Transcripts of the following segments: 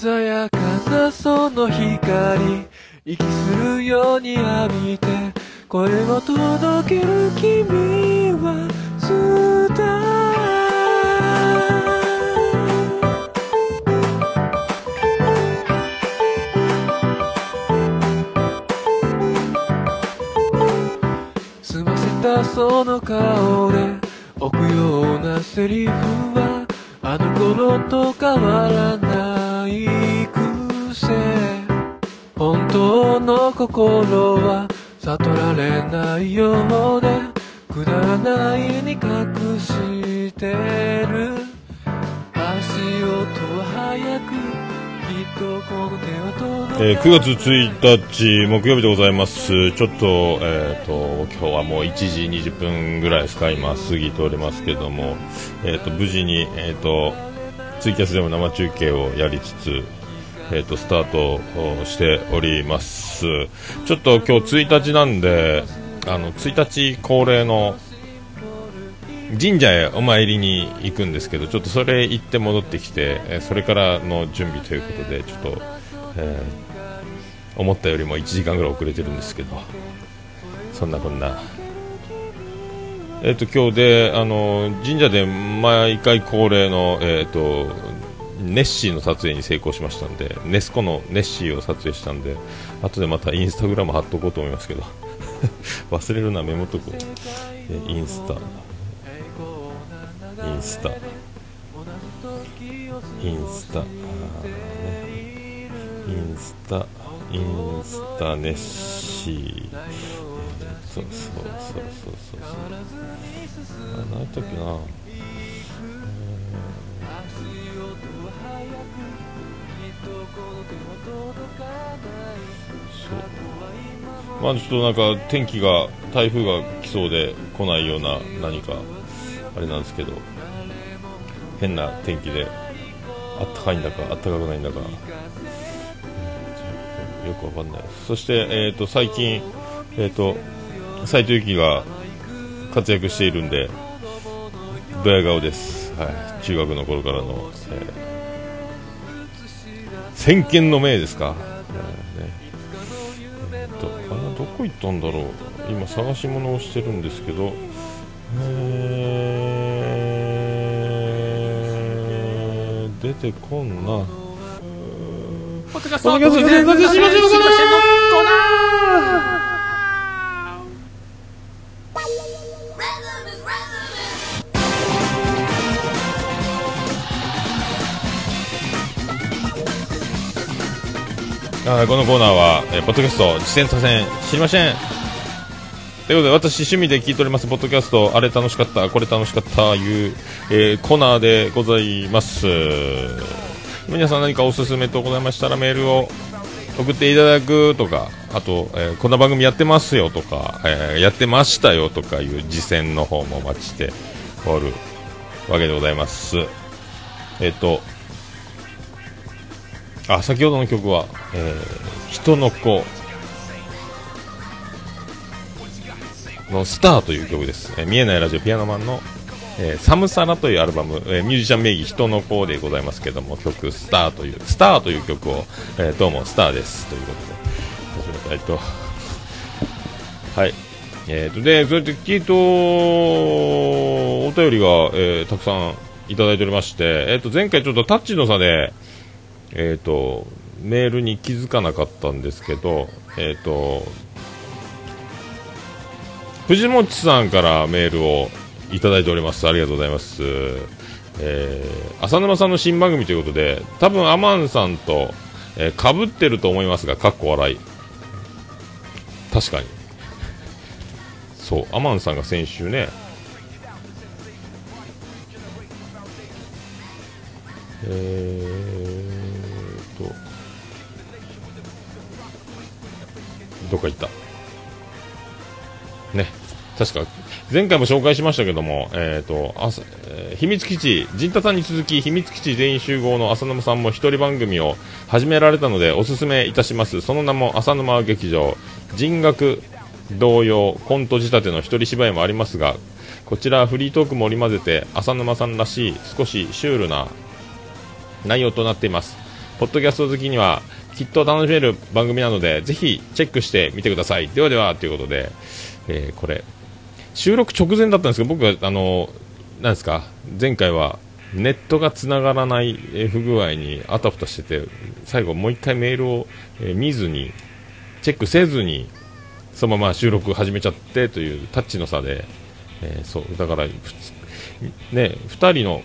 鮮やかなその光息するように浴びて声を届ける君はスター済ませたその顔で置くようなセリフはあの頃と変わらない。癖本当の心は悟られないようでくだらないに隠してる。足音は速くきっとこの手は届かない。えー9月1日木曜日でございます。ちょっと、えっ、と、今日はもう1時20分ぐらいですか、今過ぎておりますけども、えっ、と、無事に、えっ、と、ツイキャスでも生中継をやりつつ、えっ、と、スタートしております。ちょっと今日1日なんで、あの、1日恒例の神社へお参りに行くんですけど、ちょっとそれ行って戻ってきて、えそれからの準備ということで、ちょっと、えー思ったよりも1時間ぐらい遅れてるんですけど、そんなこんな。えっ、と、今日で、あの、神社で毎回恒例の、えっ、と、ネッシーの撮影に成功しましたんで、ネスコのネッシーを撮影したんで、後でまたインスタグラム貼っとこうと思いますけど、忘れるな、メモとこう。インスタ、インスタ、インスタ、ね。インスタ、インスタネッシ、ー。そうそうそうそうそうそう、あ、何やったっけな、そうまあちょっとなんか天気が台風が来そうで来ないような何かあれなんですけど変な天気であったかいんだかあったかくないんだか、よくわかんない。そして、えー、と最近、えー、と斉藤由貴が活躍しているんでドヤ顔です、はい、中学の頃からの、えー先見の明ですか、えーね。えーとあどこ行ったんだろう。今探し物をしてるんですけどえー出てこんな。ポッドキャスポッドキャスト全然しましょうかなあーこのコーナーは、えーポッドキャスト実践させん知りません。ということで私趣味で聞いておりますポッドキャストあれ楽しかったこれ楽しかったいう、えーコーナーでございます。皆さん何かおすすめとございましたらメールを送っていただくとかあと、えーこんな番組やってますよとか、えーやってましたよとかいう実践の方も待ちておるわけでございます。えっ、とあ先ほどの曲は、えー人の子。のスターという曲です、えー見えないラジオピアノマンの、えーサムサラというアルバム、えーミュージシャン名義人の子でございますけども曲スターというスターという曲を、えーどうもスターです。ということで。始めたいと。はい。えーとでそうやってきっとお便りが、えーたくさんいただいておりまして、えー、と前回ちょっとタッチの差でえー、とメールに気づかなかったんですけど、えー、と藤本さんからメールをいただいております。ありがとうございます、えー浅沼さんの新番組ということで多分アマンさんとかぶ、被ってると思いますがかっこ笑い。確かに。そうアマンさんが先週ねえーどっか行った。ね。確か前回も紹介しましたけども、えーとあえー秘密基地陣太さんに続き秘密基地全員集合の浅沼さんも一人番組を始められたのでおすすめいたします。その名も浅沼劇場。人学同様コント仕立ての一人芝居もありますがこちらフリートークも織り交ぜて浅沼さんらしい少しシュールな内容となっています。ポッドキャスト好きにはきっと楽しめる番組なのでぜひチェックしてみてください。ではではということで、えーこれ収録直前だったんですけど僕はあのなんですか前回はネットがつながらない不具合にあたふたしてて最後もう一回メールを、見ずにチェックせずにそのまま収録始めちゃってというタッチの差で、えーそうだからね2人の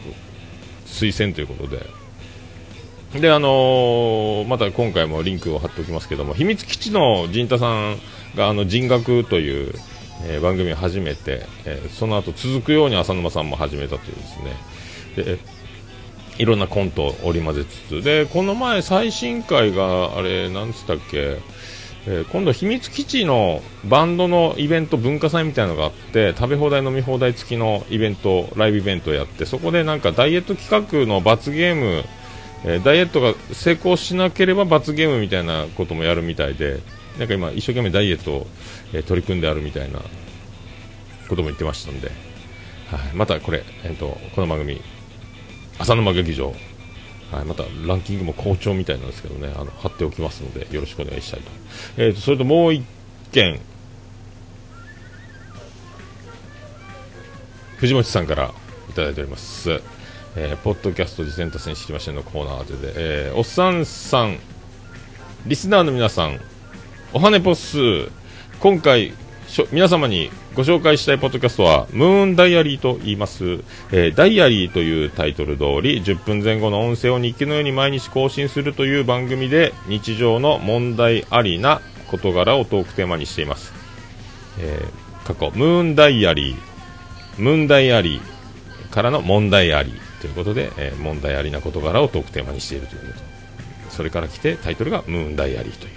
推薦ということでであのーまた今回もリンクを貼っておきますけども秘密基地の陣太さんがあの人学という、えー番組を始めて、えーその後続くように浅沼さんも始めたというですね。でいろんなコントを織り交ぜつつ。でこの前最新回があれなんつったっけ？えー今度、秘密基地のバンドのイベント、文化祭みたいなのがあって食べ放題、飲み放題付きのイベントライブイベントをやってそこでなんかダイエット企画の罰ゲーム、えーダイエットが成功しなければ罰ゲームみたいなこともやるみたいでなんか今、一生懸命ダイエットを、えー取り組んであるみたいなことも言ってましたんで、はい、またこれ、えー、とこの番組浅沼劇場。はい、またランキングも好調みたいなんですけどね、あの貼っておきますので、よろしくお願いしたいと。えーと、それともう一件、藤本さんからいただいております。えーポッドキャスト次戦多戦知りませんのコーナーで、えーおっさんさん、リスナーの皆さん、おはねぽっす。今回、しょ皆様にご紹介したいポッドキャストは、ムーンダイアリーと言います。えーダイアリーというタイトル通り、10分前後の音声を日記のように毎日更新するという番組で、日常の問題ありな事柄をトークテーマにしています。えー過去、ムーンダイアリー、ムーンダイアリーからの問題ありということで、えー問題ありな事柄をトークテーマにしているということ。それから来てタイトルがムーンダイアリーという。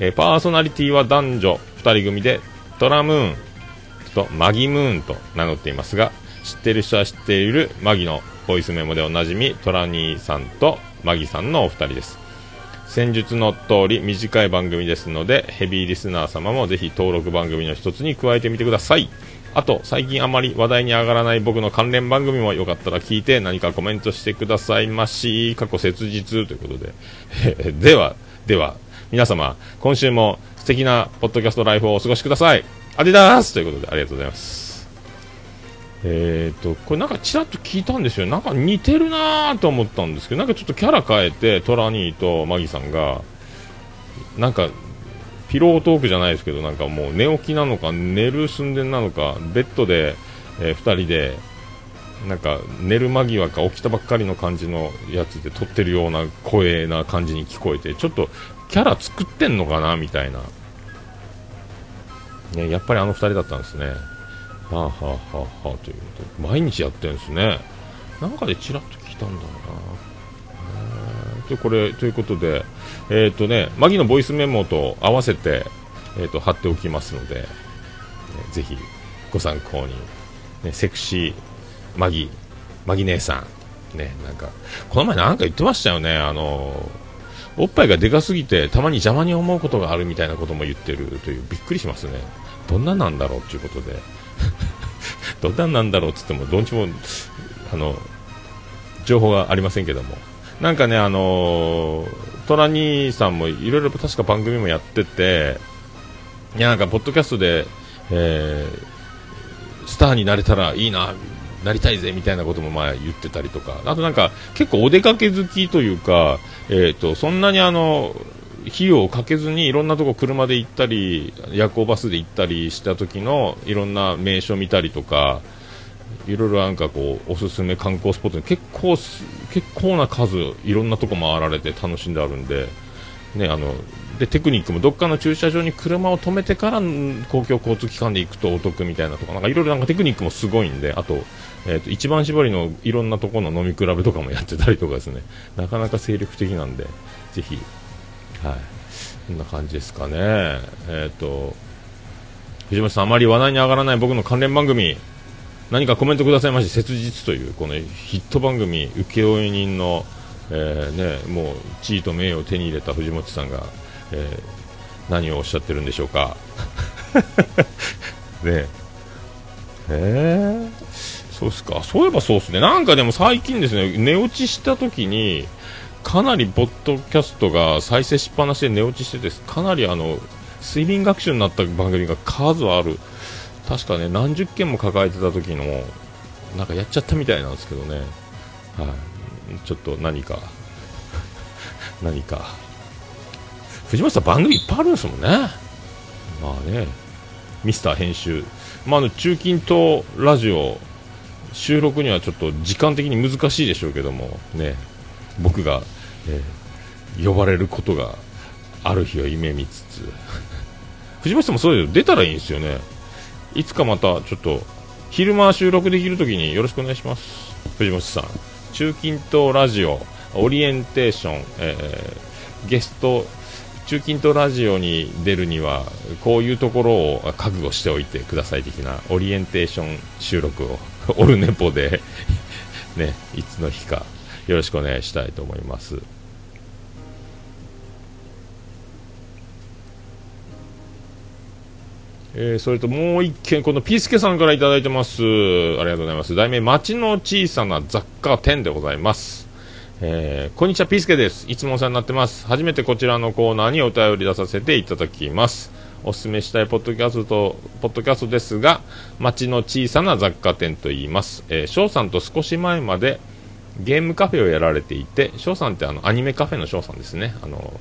えーパーソナリティは男女2人組でトラムーンとマギムーンと名乗っていますが知ってる人は知っているマギのボイスメモでおなじみトラ兄さんとマギさんのお二人です先日の通り短い番組ですのでヘビーリスナー様もぜひ登録番組の一つに加えてみてくださいあと最近あまり話題に上がらない僕の関連番組もよかったら聞いて何かコメントしてくださいまし。過去切実ということで。ではでは皆様今週も素敵なポッドキャストライフをお過ごしください。アディダースということでありがとうございます。えーとこれなんかちらっと聞いたんですよ。なんか似てるなーと思ったんですけどなんかちょっとキャラ変えてトラニーとマギさんがなんかピロートークじゃないですけどなんかもう寝起きなのか寝る寸前なのかベッドで、え2人でなんか寝る間際か起きたばっかりの感じのやつで撮ってるような声な感じに聞こえてちょっとキャラ作ってんのかなみたいな、ね、やっぱりあの2人だったんですね。はあはあはあはあということで。毎日やってるんですね。なんかでちらっと聞いたんだろうな。えーとこれということでえっ、とねマギのボイスメモと合わせて、えー、と貼っておきますので、ぜひご参考に、ね、セクシーマギマギ姉さん。ねなんかこの前なんか言ってましたよね。あのおっぱいがでかすぎてたまに邪魔に思うことがあるみたいなことも言ってるというびっくりしますね。どんななんだろうということで。どんなんなんだろうっつってもどんちもあの情報がありませんけども。なんかねあのトラ兄さんもいろいろ確か番組もやってていやなんかポッドキャストで、えースターになれたらいいななりたいぜみたいなこともまあ言ってたりとか。あとなんか結構お出かけ好きというか、えー、とそんなにあの費用をかけずにいろんなとこ車で行ったり夜行バスで行ったりした時のいろんな名所見たりとかいろいろなんかこうおすすめ観光スポットに結構結構な数いろんなとこ回られて楽しんであるんで。ね、あのでテクニックもどっかの駐車場に車を止めてから公共交通機関で行くとお得みたいなとかなんかいろいろなんかテクニックもすごいんであと,、えー、と一番搾りのいろんなところの飲み比べとかもやってたりとかですね。なかなか精力的なんでぜひはい。こんな感じですかね。えっ、と藤本さんあまり話題に上がらない僕の関連番組。何かコメントくださいまして切実というこのヒット番組請負人の、えーね、もう地位と名誉を手に入れた藤本さんが、えー何をおっしゃってるんでしょうか。ね。えーそうっすか。そういえばそうっすね。なんかでも最近ですね寝落ちした時にかなりポッドキャストが再生しっぱなしで寝落ちしててかなりあの睡眠学習になった番組が数ある確かね何十件も抱えてた時のなんかやっちゃったみたいなんですけどね、はい、ちょっと何か 何か。藤本さん番組いっぱいあるんですもんね。まあね。ミスター編集。まあ、あの中近東ラジオ収録にはちょっと時間的に難しいでしょうけどもね。僕が、えー、呼ばれることがある日を夢見つつ。藤本さんもそうですよ出たらいいんですよね。いつかまたちょっと昼間収録できるときによろしくお願いします藤本さん中近東ラジオオリエンテーション、えー、ゲスト中近東ラジオに出るにはこういうところを覚悟しておいてください的なオリエンテーション収録を オルネポでね、いつの日かよろしくお願いしたいと思います。えー、それともう一件、このピースケさんから頂いてます。ありがとうございます。題名、街の小さな雑貨店でございます。えー、こんにちは、ピースケです。いつもお世話になってます。初めてこちらのコーナーにお便り出させていただきます。おすすめしたいポッドキャスト、ポッドキャストですが、街の小さな雑貨店と言います。えー、翔さんと少し前までゲームカフェをやられていて、翔さんってあの、アニメカフェの翔さんですね。あの、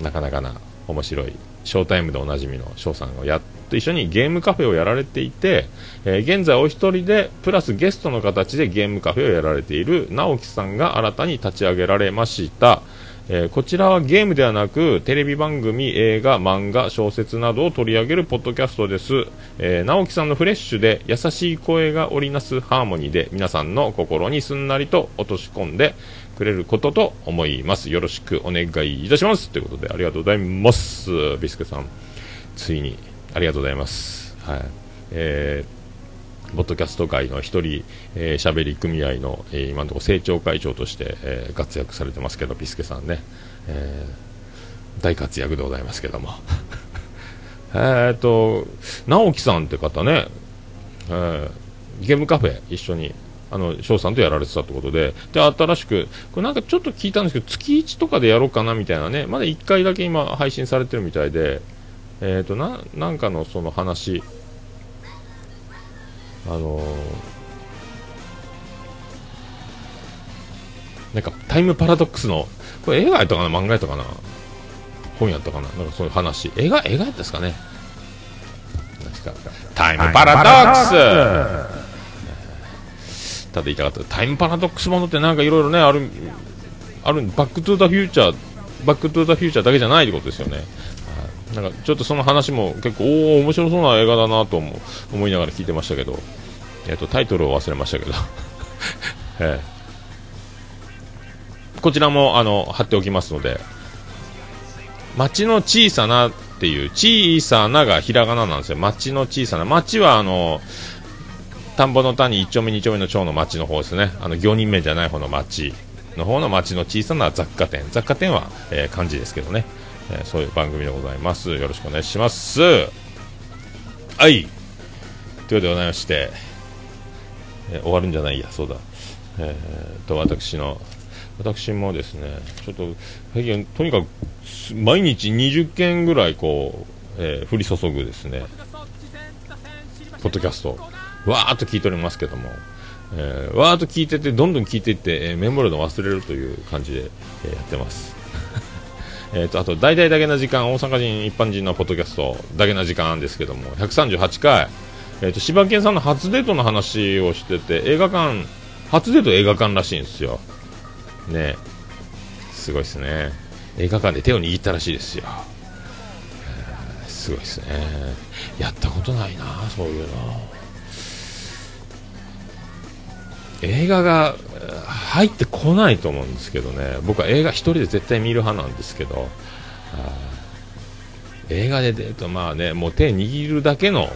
なかなかな面白い、ショータイムでおなじみの翔さんをやっと一緒にゲームカフェをやられていて、えー、現在お一人でプラスゲストの形でゲームカフェをやられている直樹さんが新たに立ち上げられました。えー、こちらはゲームではなくテレビ番組、映画、漫画、小説などを取り上げるポッドキャストです、えー、直樹さんのフレッシュで優しい声が織りなすハーモニーで皆さんの心にすんなりと落とし込んでくれることと思いますよろしくお願いいたしますということでありがとうございますビスケさんついにありがとうございます。はい。えー、ポッドキャスト界の一人、えー、しゃべり組合の、えー、今のところ政調会長として、えー、活躍されてますけど、ピスケさんね、えー、大活躍でございますけども。えっと、直樹さんって方ね、えー、ゲームカフェ一緒に、あの、翔さんとやられてたってことで、で、新しく、これなんかちょっと聞いたんですけど、月1とかでやろうかなみたいなね、まだ1回だけ今配信されてるみたいで、えーと、ななんかのその話。あのー、なんかタイムパラドックスのこれ映画やったかな漫画やったかな？本やったかな？なんかそういう話。映画映画やったですかね？タイムパラドックス！ただ言いたかった。タイムパラドックスものってなんかいろいろねあるあるバックトゥザフューチャーバックトゥザフューチャーだけじゃないってことですよね。なんかちょっとその話も結構おお面白そうな映画だなと思思いながら聞いてましたけど、えーと、タイトルを忘れましたけど、えー、こちらもあの貼っておきますので。街の小さなっていう小さながひらがななんですよ。街の小さな。街はあの田んぼの谷1丁目2丁目の町の町の方ですねあの行人名じゃない方の町の方の町の小さな雑貨店雑貨店は、えー、漢字ですけどねえー、そういう番組でございます。よろしくお願いします。はい。ということでございまして、えー、終わるんじゃないや、そうだ。えー、と、私の、私もですね、ちょっと、とにかく、毎日20件ぐらい、こう、えー、降り注ぐですね、ポッドキャスト、わーっと聞いておりますけども、えー、わーっと聞いてて、どんどん聞いていって、えー、メモるの忘れるという感じで、えー、やってます。えと、あと大々だけな時間大阪人一般人のポッドキャストだけな時間ですけども138回、えーと、柴犬さんの初デートの話をしてて映画館初デート映画館らしいんですよ。ね。すごいですね。映画館で手を握ったらしいですよ、すごいですね。やったことないなそういうの。映画が入ってこないと思うんですけどね。僕は映画1人で絶対見る派なんですけど。映画で出るとまあねもう手握るだけの、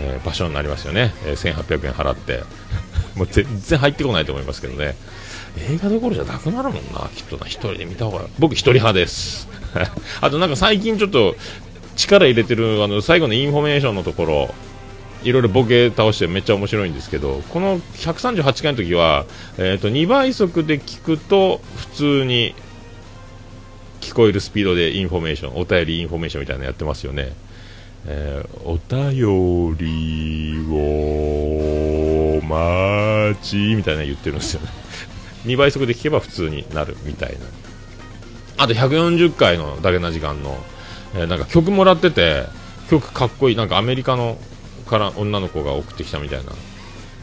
えー、場所になりますよね、えー、1800円払って。もう全然入ってこないと思いますけどね。映画どころじゃなくなるもんな。きっとな。1人で見た方が僕1人派です。あとなんか最近ちょっと力入れてるあの最後のインフォメーションのところ。いろいろボケ倒してめっちゃ面白いんですけどこの138回の時は、えー、と2倍速で聞くと普通に聞こえるスピードでインフォメーションお便りインフォメーションみたいなのやってますよね、えー、お便りを待ちみたいな言ってるんですよね。2倍速で聞けば普通になるみたいな。あと140回のだけな時間の、えー、なんか曲もらってて曲かっこいいなんかアメリカのから女の子が送ってきたみたいな。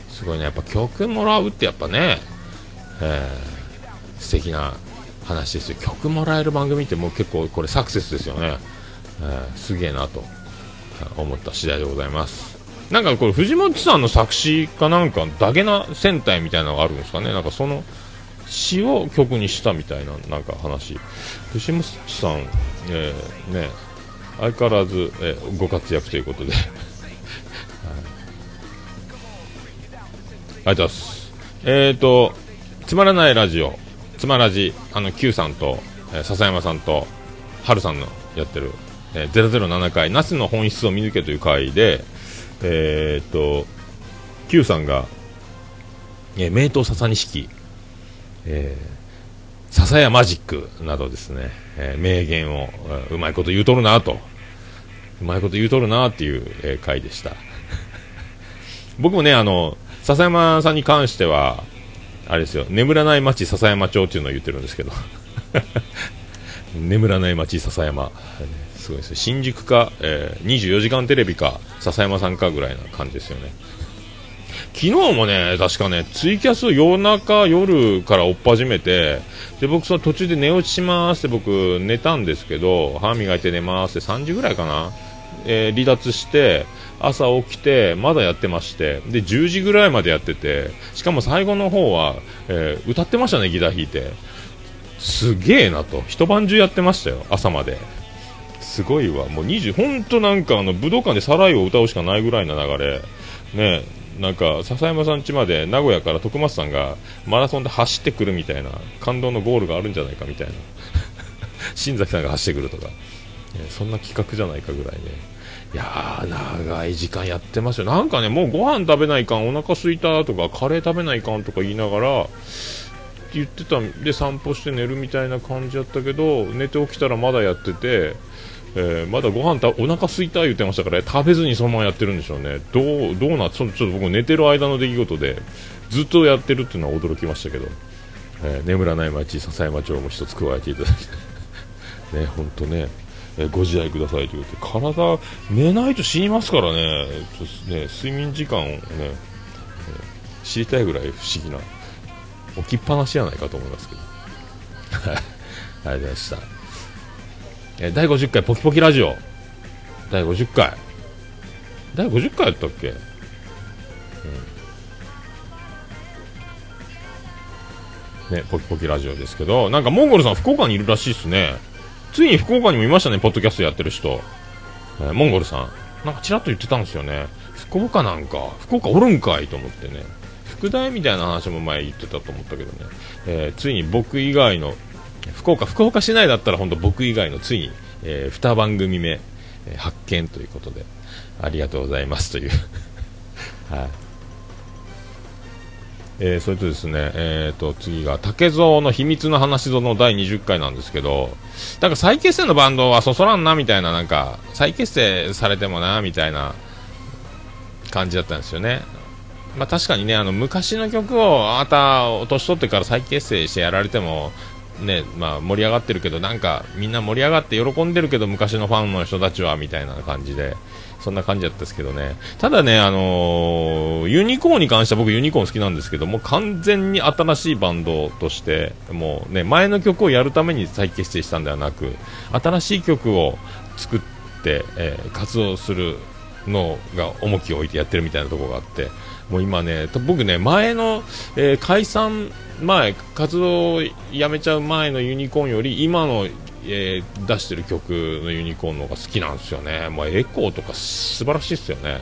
すごいね。やっぱ曲もらうってやっぱね、えー、素敵な話ですよ。曲もらえる番組ってもう結構これサクセスですよね、えー、すげえなと思った次第でございます。なんかこれ藤本さんの作詞かなんかだけな戦隊みたいなのがあるんですかね。なんかその詩を曲にしたみたいななんか話。藤本さん、えー、ね相変わらず、えー、ご活躍ということで。ありがとうございます。えっ、ー、と、つまらないラジオ、つまらじ、あの、Q さんと、えー、笹山さんと、春さんのやってる、えー、007回、ナスの本質を見抜けという回で、えっ、ー、と、Q さんが、えー、名刀笹錦、えー、笹谷マジックなどですね、えー、名言を、うまいこと言うとるなと、うまいこと言うとるなっていう、えー、回でした。僕もね、あの、笹山さんに関しては、あれですよ、眠らない町笹山町っていうのを言ってるんですけど、眠らない町笹山、すごいですね、新宿か、えー、24時間テレビか、笹山さんかぐらいな感じですよね。昨日もね、確かね、ツイキャス夜中、夜から追っ始めて、で、僕その途中で寝落ちしますって僕寝たんですけど、歯磨いて寝ますって3時ぐらいかな、えー、離脱して、朝起きてまだやってましてで10時ぐらいまでやっててしかも最後の方は、えー、歌ってましたねギター弾いて。すげえなと。一晩中やってましたよ朝まで。すごいわ。もう20本当なんかあの武道館でサライを歌うしかないぐらいな流れ。ねなんか笹山さん家まで名古屋から徳松さんがマラソンで走ってくるみたいな感動のゴールがあるんじゃないかみたいな。新崎さんが走ってくるとか、そんな企画じゃないかぐらいね。いやー、長い時間やってますよ。なんかね、もうご飯食べないかん、お腹すいたとか、カレー食べないかんとか言いながら、言ってたんで散歩して寝るみたいな感じやったけど寝て起きたらまだやってて、えー、まだご飯たお腹すいた言ってましたから食べずにそのままやってるんでしょうね。どうどうなちょっと僕寝てる間の出来事でずっとやってるっていうのは驚きましたけど、えー、眠らない町笹山町も一つ加えていただきたいね本当ね。えご自愛くださいということで体寝ないと死にますからね。ちょね睡眠時間をね、え知りたいぐらい不思議な起きっぱなしやないかと思いますけど。ありがとうございました、え第50回ポキポキラジオ。第50回第50回やったっけ、うん。ね、ポキポキラジオですけど、なんかモンゴルさん福岡にいるらしいっすね。ついに福岡にもいましたね、ポッドキャストやってる人。えー、モンゴルさん。なんかちらっと言ってたんですよね。福岡なんか、福岡おるんかいと思ってね。副題みたいな話も前言ってたと思ったけどね。えー、ついに僕以外の、福岡、福岡市内だったら本当僕以外のついに、えー、2番組目、えー、発見ということで、ありがとうございますという はい。えー、それとですね、えー、と次が竹蔵の秘密の話ぞの第20回なんですけど、なんか再結成のバンドはそそらんなみたいな、なんか再結成されてもなみたいな感じだったんですよね。まあ、確かにね、あの昔の曲をあなた、年取ってから再結成してやられても、ねまあ、盛り上がってるけど、なんかみんな盛り上がって喜んでるけど、昔のファンの人たちはみたいな感じで、そんな感じだったですけどね。ただね、あのー、ユニコーンに関しては僕ユニコーン好きなんですけども、完全に新しいバンドとして、もうね、前の曲をやるために再結成したんではなく、新しい曲を作って、えー、活動するのが重きを置いてやってるみたいなところがあって、もう今ね、僕ね、前の、えー、解散前、活動をやめちゃう前のユニコーンより、今のえー、出してる曲のユニコーンの方が好きなんですよね、まあ、エコーとか素晴らしいですよね、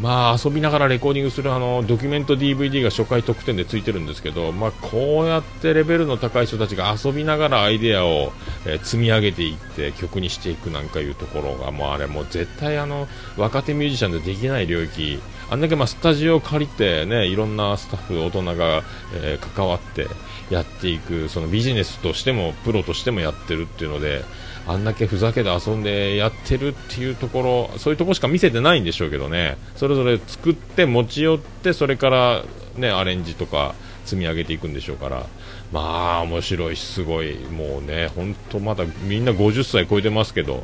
まあ遊びながらレコーディングするあのドキュメント DVD が初回特典でついてるんですけど、まあ、こうやってレベルの高い人たちが遊びながらアイデアを、え積み上げていって曲にしていくなんかいうところがもうあれも絶対あの若手ミュージシャンでできない領域あんだけまあスタジオを借りてねいろんなスタッフ大人が、え関わってやっていくそのビジネスとしてもプロとしてもやってるっていうのであんだけふざけて遊んでやってるっていうところそういうところしか見せてないんでしょうけどね。それぞれ作って持ち寄ってそれからねアレンジとか積み上げていくんでしょうから。まあ面白いしすごい。もうね本当まだみんな50歳超えてますけど、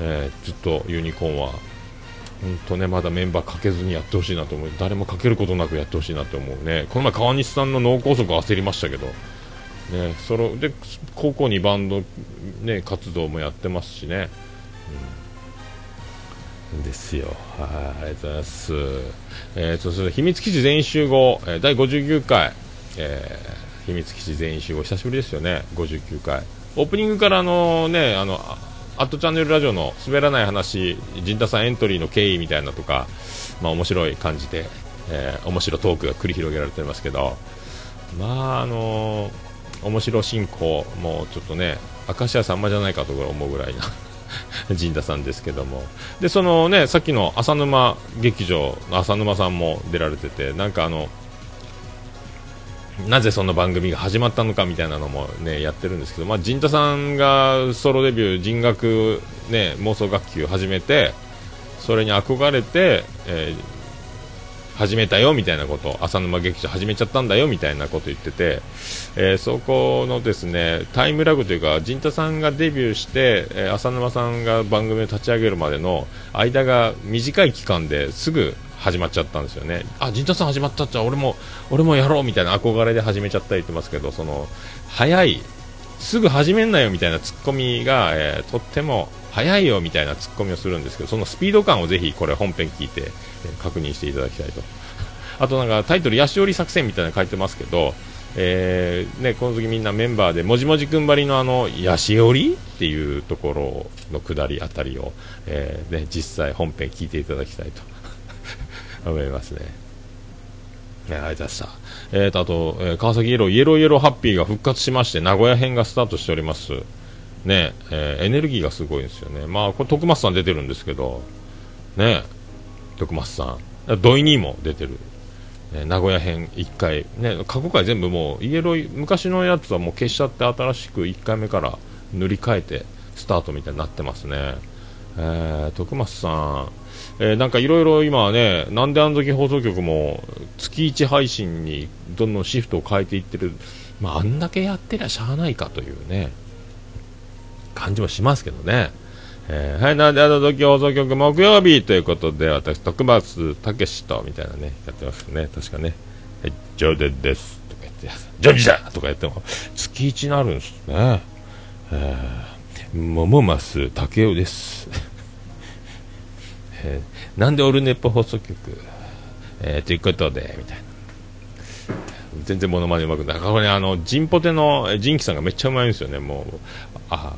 えーずっとユニコーンは。本当ねまだメンバーかけずにやってほしいなと思う。誰もかけることなくやってほしいなと思うね。この前川西さんの脳梗塞焦りましたけど。ね。それで高校にバンドね活動もやってますしね、うん。ですよ。はいありがとうございます。えー、それで秘密基地全員集合、え第59回、えー秘密基地全員集合。久しぶりですよね。59回。オープニングからのねあのアットチャンネルラジオの滑らない話陣田さんエントリーの経緯みたいなとかまあ面白い感じで、えー面白トークが繰り広げられてますけど。まああの面白進行もちょっとね明石家さんまじゃないかと思うぐらいな 陣田さんですけども。でそのねさっきの浅沼劇場の浅沼さんも出られててなんかあのなぜその番組が始まったのかみたいなのもねやってるんですけど、まあ、陣田さんがソロデビュー人楽、ね、妄想学級始めてそれに憧れて、え始めたよみたいなこと。浅沼劇場始めちゃったんだよみたいなこと言ってて、えーそこのですねタイムラグというか陣田さんがデビューして、えー浅沼さんが番組を立ち上げるまでの間が短い期間ですぐ始まっちゃったんですよね。あ陣田さん始まったっちゃ俺も俺もやろうみたいな憧れで始めちゃったり言ってますけどその早いすぐ始めんなよみたいなツッコミが、えーとっても早いよみたいなツッコミをするんですけどそのスピード感をぜひこれ本編聞いて、えー確認していただきたいと あとなんかタイトル「ヤシオリ作戦」みたいなの書いてますけど、えーね、この時みんなメンバーでもじもじくんばりのあのヤシオリっていうところの下りあたりを、えーね、実際本編聞いていただきたいと 思いますね。ありがとうございました。えーと、あと、えー川崎イエロー、イエローイエローハッピーが復活しまして、名古屋編がスタートしております。ね、えーエネルギーがすごいんですよね。まあ、これ、徳松さん出てるんですけど、ね、徳松さん。土井にも出てる。ね名古屋編1回、ね、過去回全部もう、イエロー、昔のやつはもう消しちゃって、新しく1回目から塗り替えて、スタートみたいになってますね。えー、徳松さん、えーなんかいろいろ今ね、なんであの時放送局も月1配信にどんどんシフトを変えていってる、まあ、あんだけやってりゃしゃあないかというね、感じもしますけどね。えーはい、なんであの時放送局木曜日ということで、私、徳松武史と、みたいなね、やってますね、確かね。はい、上田です。とか言って、ジョンジだとか言っても、月1になるんですね。えー、桃増武雄です。えーなんでオルネポ放送局、えーということで、みたいな。全然モノマネうまくない。これね、あの、ジンポテのえージンキさんがめっちゃうまいんですよね、もう。あ、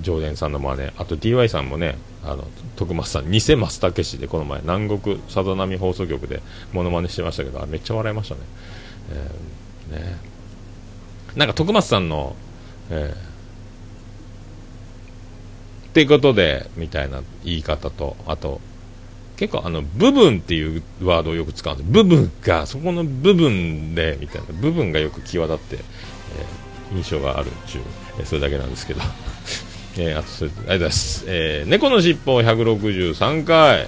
常連さんの真似。あと DY さんもね、あの、徳松さん、偽松武史で、この前、南国さざ波放送局でモノマネしてましたけど、めっちゃ笑いましたね。えーね。なんか徳松さんの、えーっていうことで、みたいな言い方と、あと、結構あの、部分っていうワードをよく使うんです。部分が、そこの部分で、みたいな、部分がよく際立って、えー印象があるっていう、えーそれだけなんですけど。えーあとそれ、ありがとうございます。えー猫のしっぽ163回。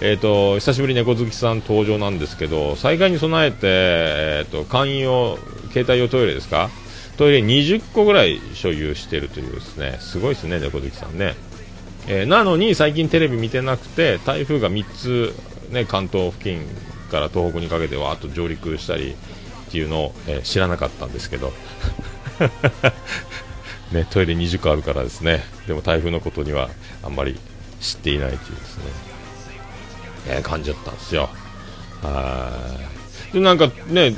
えー、と久しぶり猫好きさん登場なんですけど災害に備えて、えー、と簡易用携帯用トイレですか？トイレ20個ぐらい所有しているというですねすごいですね猫好きさんね、えーなのに最近テレビ見てなくて台風が3つ、ね、関東付近から東北にかけてわーっと上陸したりっていうのを、えー知らなかったんですけど。ね、トイレ20個あるからですね。でも台風のことにはあんまり知っていないというですね、えー感じだったんですよ。はい。でなんかね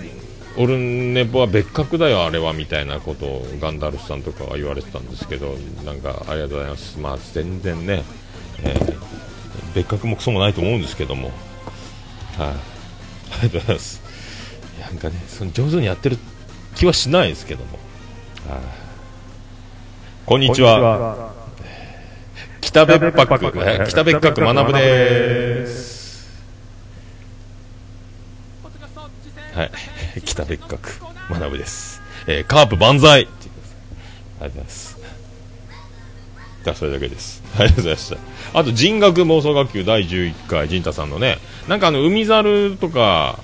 オルネポは別格だよあれはみたいなことをガンダルフさんとかは言われてたんですけどなんかありがとうございます。まあ全然ね、えー別格もクソもないと思うんですけども。はい、ありがとうございます。なんかねその上手にやってる気はしないですけども。はい。こんにちは。北別泊え北別泊学ぶです。はい。北別格学ぶです、えーカープ万歳。ありがとうございます。じゃそれだけです。ありがとうございました。あと人学妄想学級第11回陣太さんのね。なんかあの海猿とか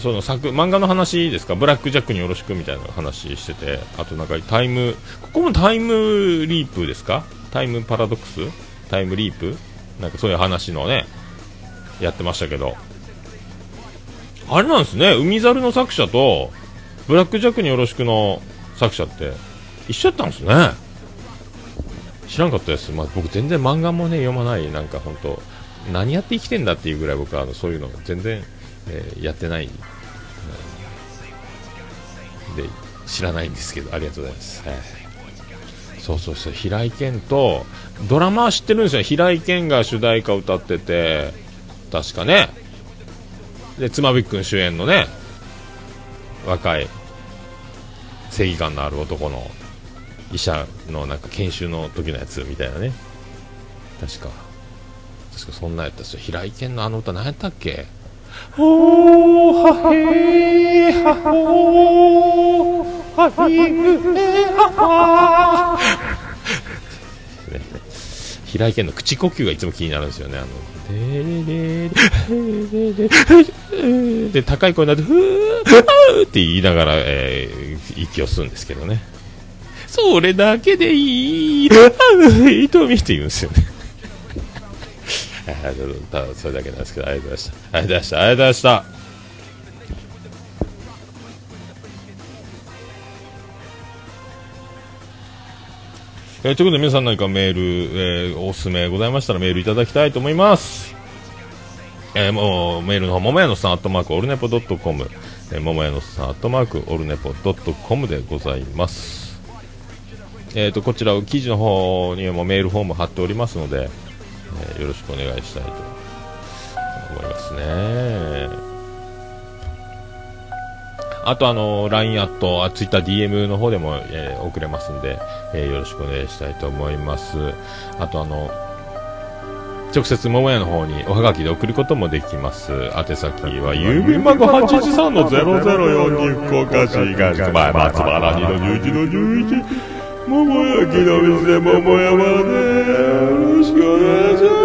その作漫画の話ですか？ブラックジャックによろしくみたいな話しててあとなんかタイムここもタイムリープですか？タイムパラドックス？タイムリープ？なんかそういう話のねやってましたけど。あれなんですね。海猿の作者とブラックジャックによろしくの作者って一緒やったんですね。知らんかったです、まあ、僕全然漫画もね読まないなんか本当何やって生きてんだっていうぐらい僕はあのそういうの全然、えーやってない、うん。で知らないんですけどありがとうございます、はい。そうそうそう。平井堅とドラマは知ってるんですよ。平井堅が主題歌歌ってて確かね。で妻夫木君主演のね若い正義感のある男の医者のなんか研修の時のやつみたいなね。確か。確かそんなやったんですよ。平井堅のあの歌何やったっけ？おーはへーはほーはひむへはは 平井堅の口呼吸がいつも気になるんですよねあの。で高い声になってふーって言いながら、えー息を吸うんですけどねそれだけでいいあー瞳って言うんですよねそれだけなんですけどありがとうございましたありがとうございましたありがとうございましたえーということで皆さん何かメール、えーおすすめございましたらメールいただきたいと思います。えーもうメールの方ももやのさんアットマークオルネポドットコム。えーももやのさんアットマークオルネポドットコムでございます。えーとこちら記事の方にもメールフォーム貼っておりますのでえーよろしくお願いしたいと思いますね。あとあの LINE アット、あ Twitter、DM の方でも、えー送れますんで、えーよろしくお願いしたいと思います。あとあの、直接桃屋の方におはがきで送ることもできます。宛先は郵便箱813の0042福岡市東区前松原2の11の11桃焼きの店桃山でよろしくお願いします。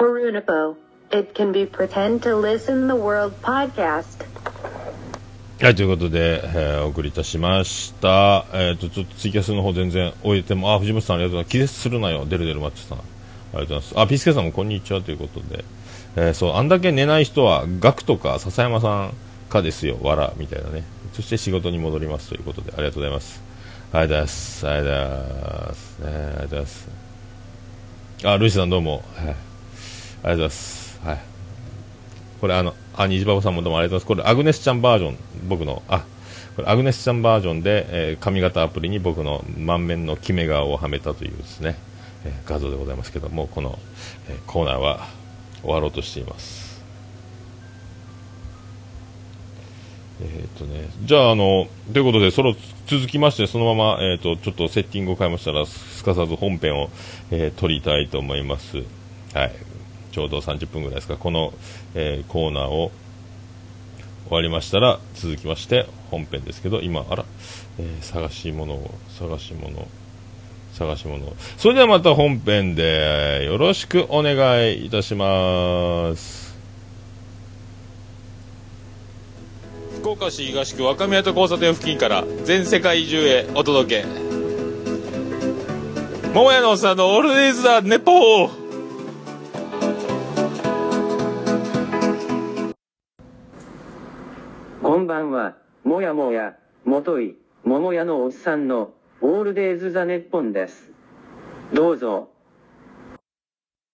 Orunipo. It can be pretend to listen the world podcast. はい、ということで、えーお送りいたしました。えっ、と、ちょっとツイキャスの方全然終えても、あ、藤本さんありがとうございます。気絶するなよ、デルデルマッチさん。ありがとうございます。あ、ピースケさんもこんにちはということで、えーそう、あんだけ寝ない人は、ガクとか笹山さんかですよ、わら、みたいなね。そして仕事に戻りますということで、ありがとうございます。ありがとうございます。ありがとうございます。ねありがとうございます。あ、ルイスさんどうも。はい。ありがとうございます。はい。これあの、あ、虹パパさんもどうもありがとうございます。これアグネスちゃんバージョン、僕の、あ、これアグネスちゃんバージョンで、えー髪型アプリに僕の満面の決め顔をはめたというですね、えー画像でございますけども、この、えーコーナーは終わろうとしています。えっ、とね、じゃあ、あの、ということで、その続きまして、そのまま、えっ、と、ちょっとセッティングを変えましたら、すかさず本編を、えー撮りたいと思います。はい。ちょうど30分ぐらいですか、この、えーコーナーを終わりましたら、続きまして本編ですけど、今、あら、えー探し物を、探し物、探し物それではまた本編でよろしくお願いいたします。福岡市東区若宮と交差点付近から全世界中へお届け。桃屋のおっさんのオールディーズ・ザ・ネポー。ばんは、もやもや、もとい、ももやのおっさんの、オールデイズ・ザ・ネッポンです。どうぞ、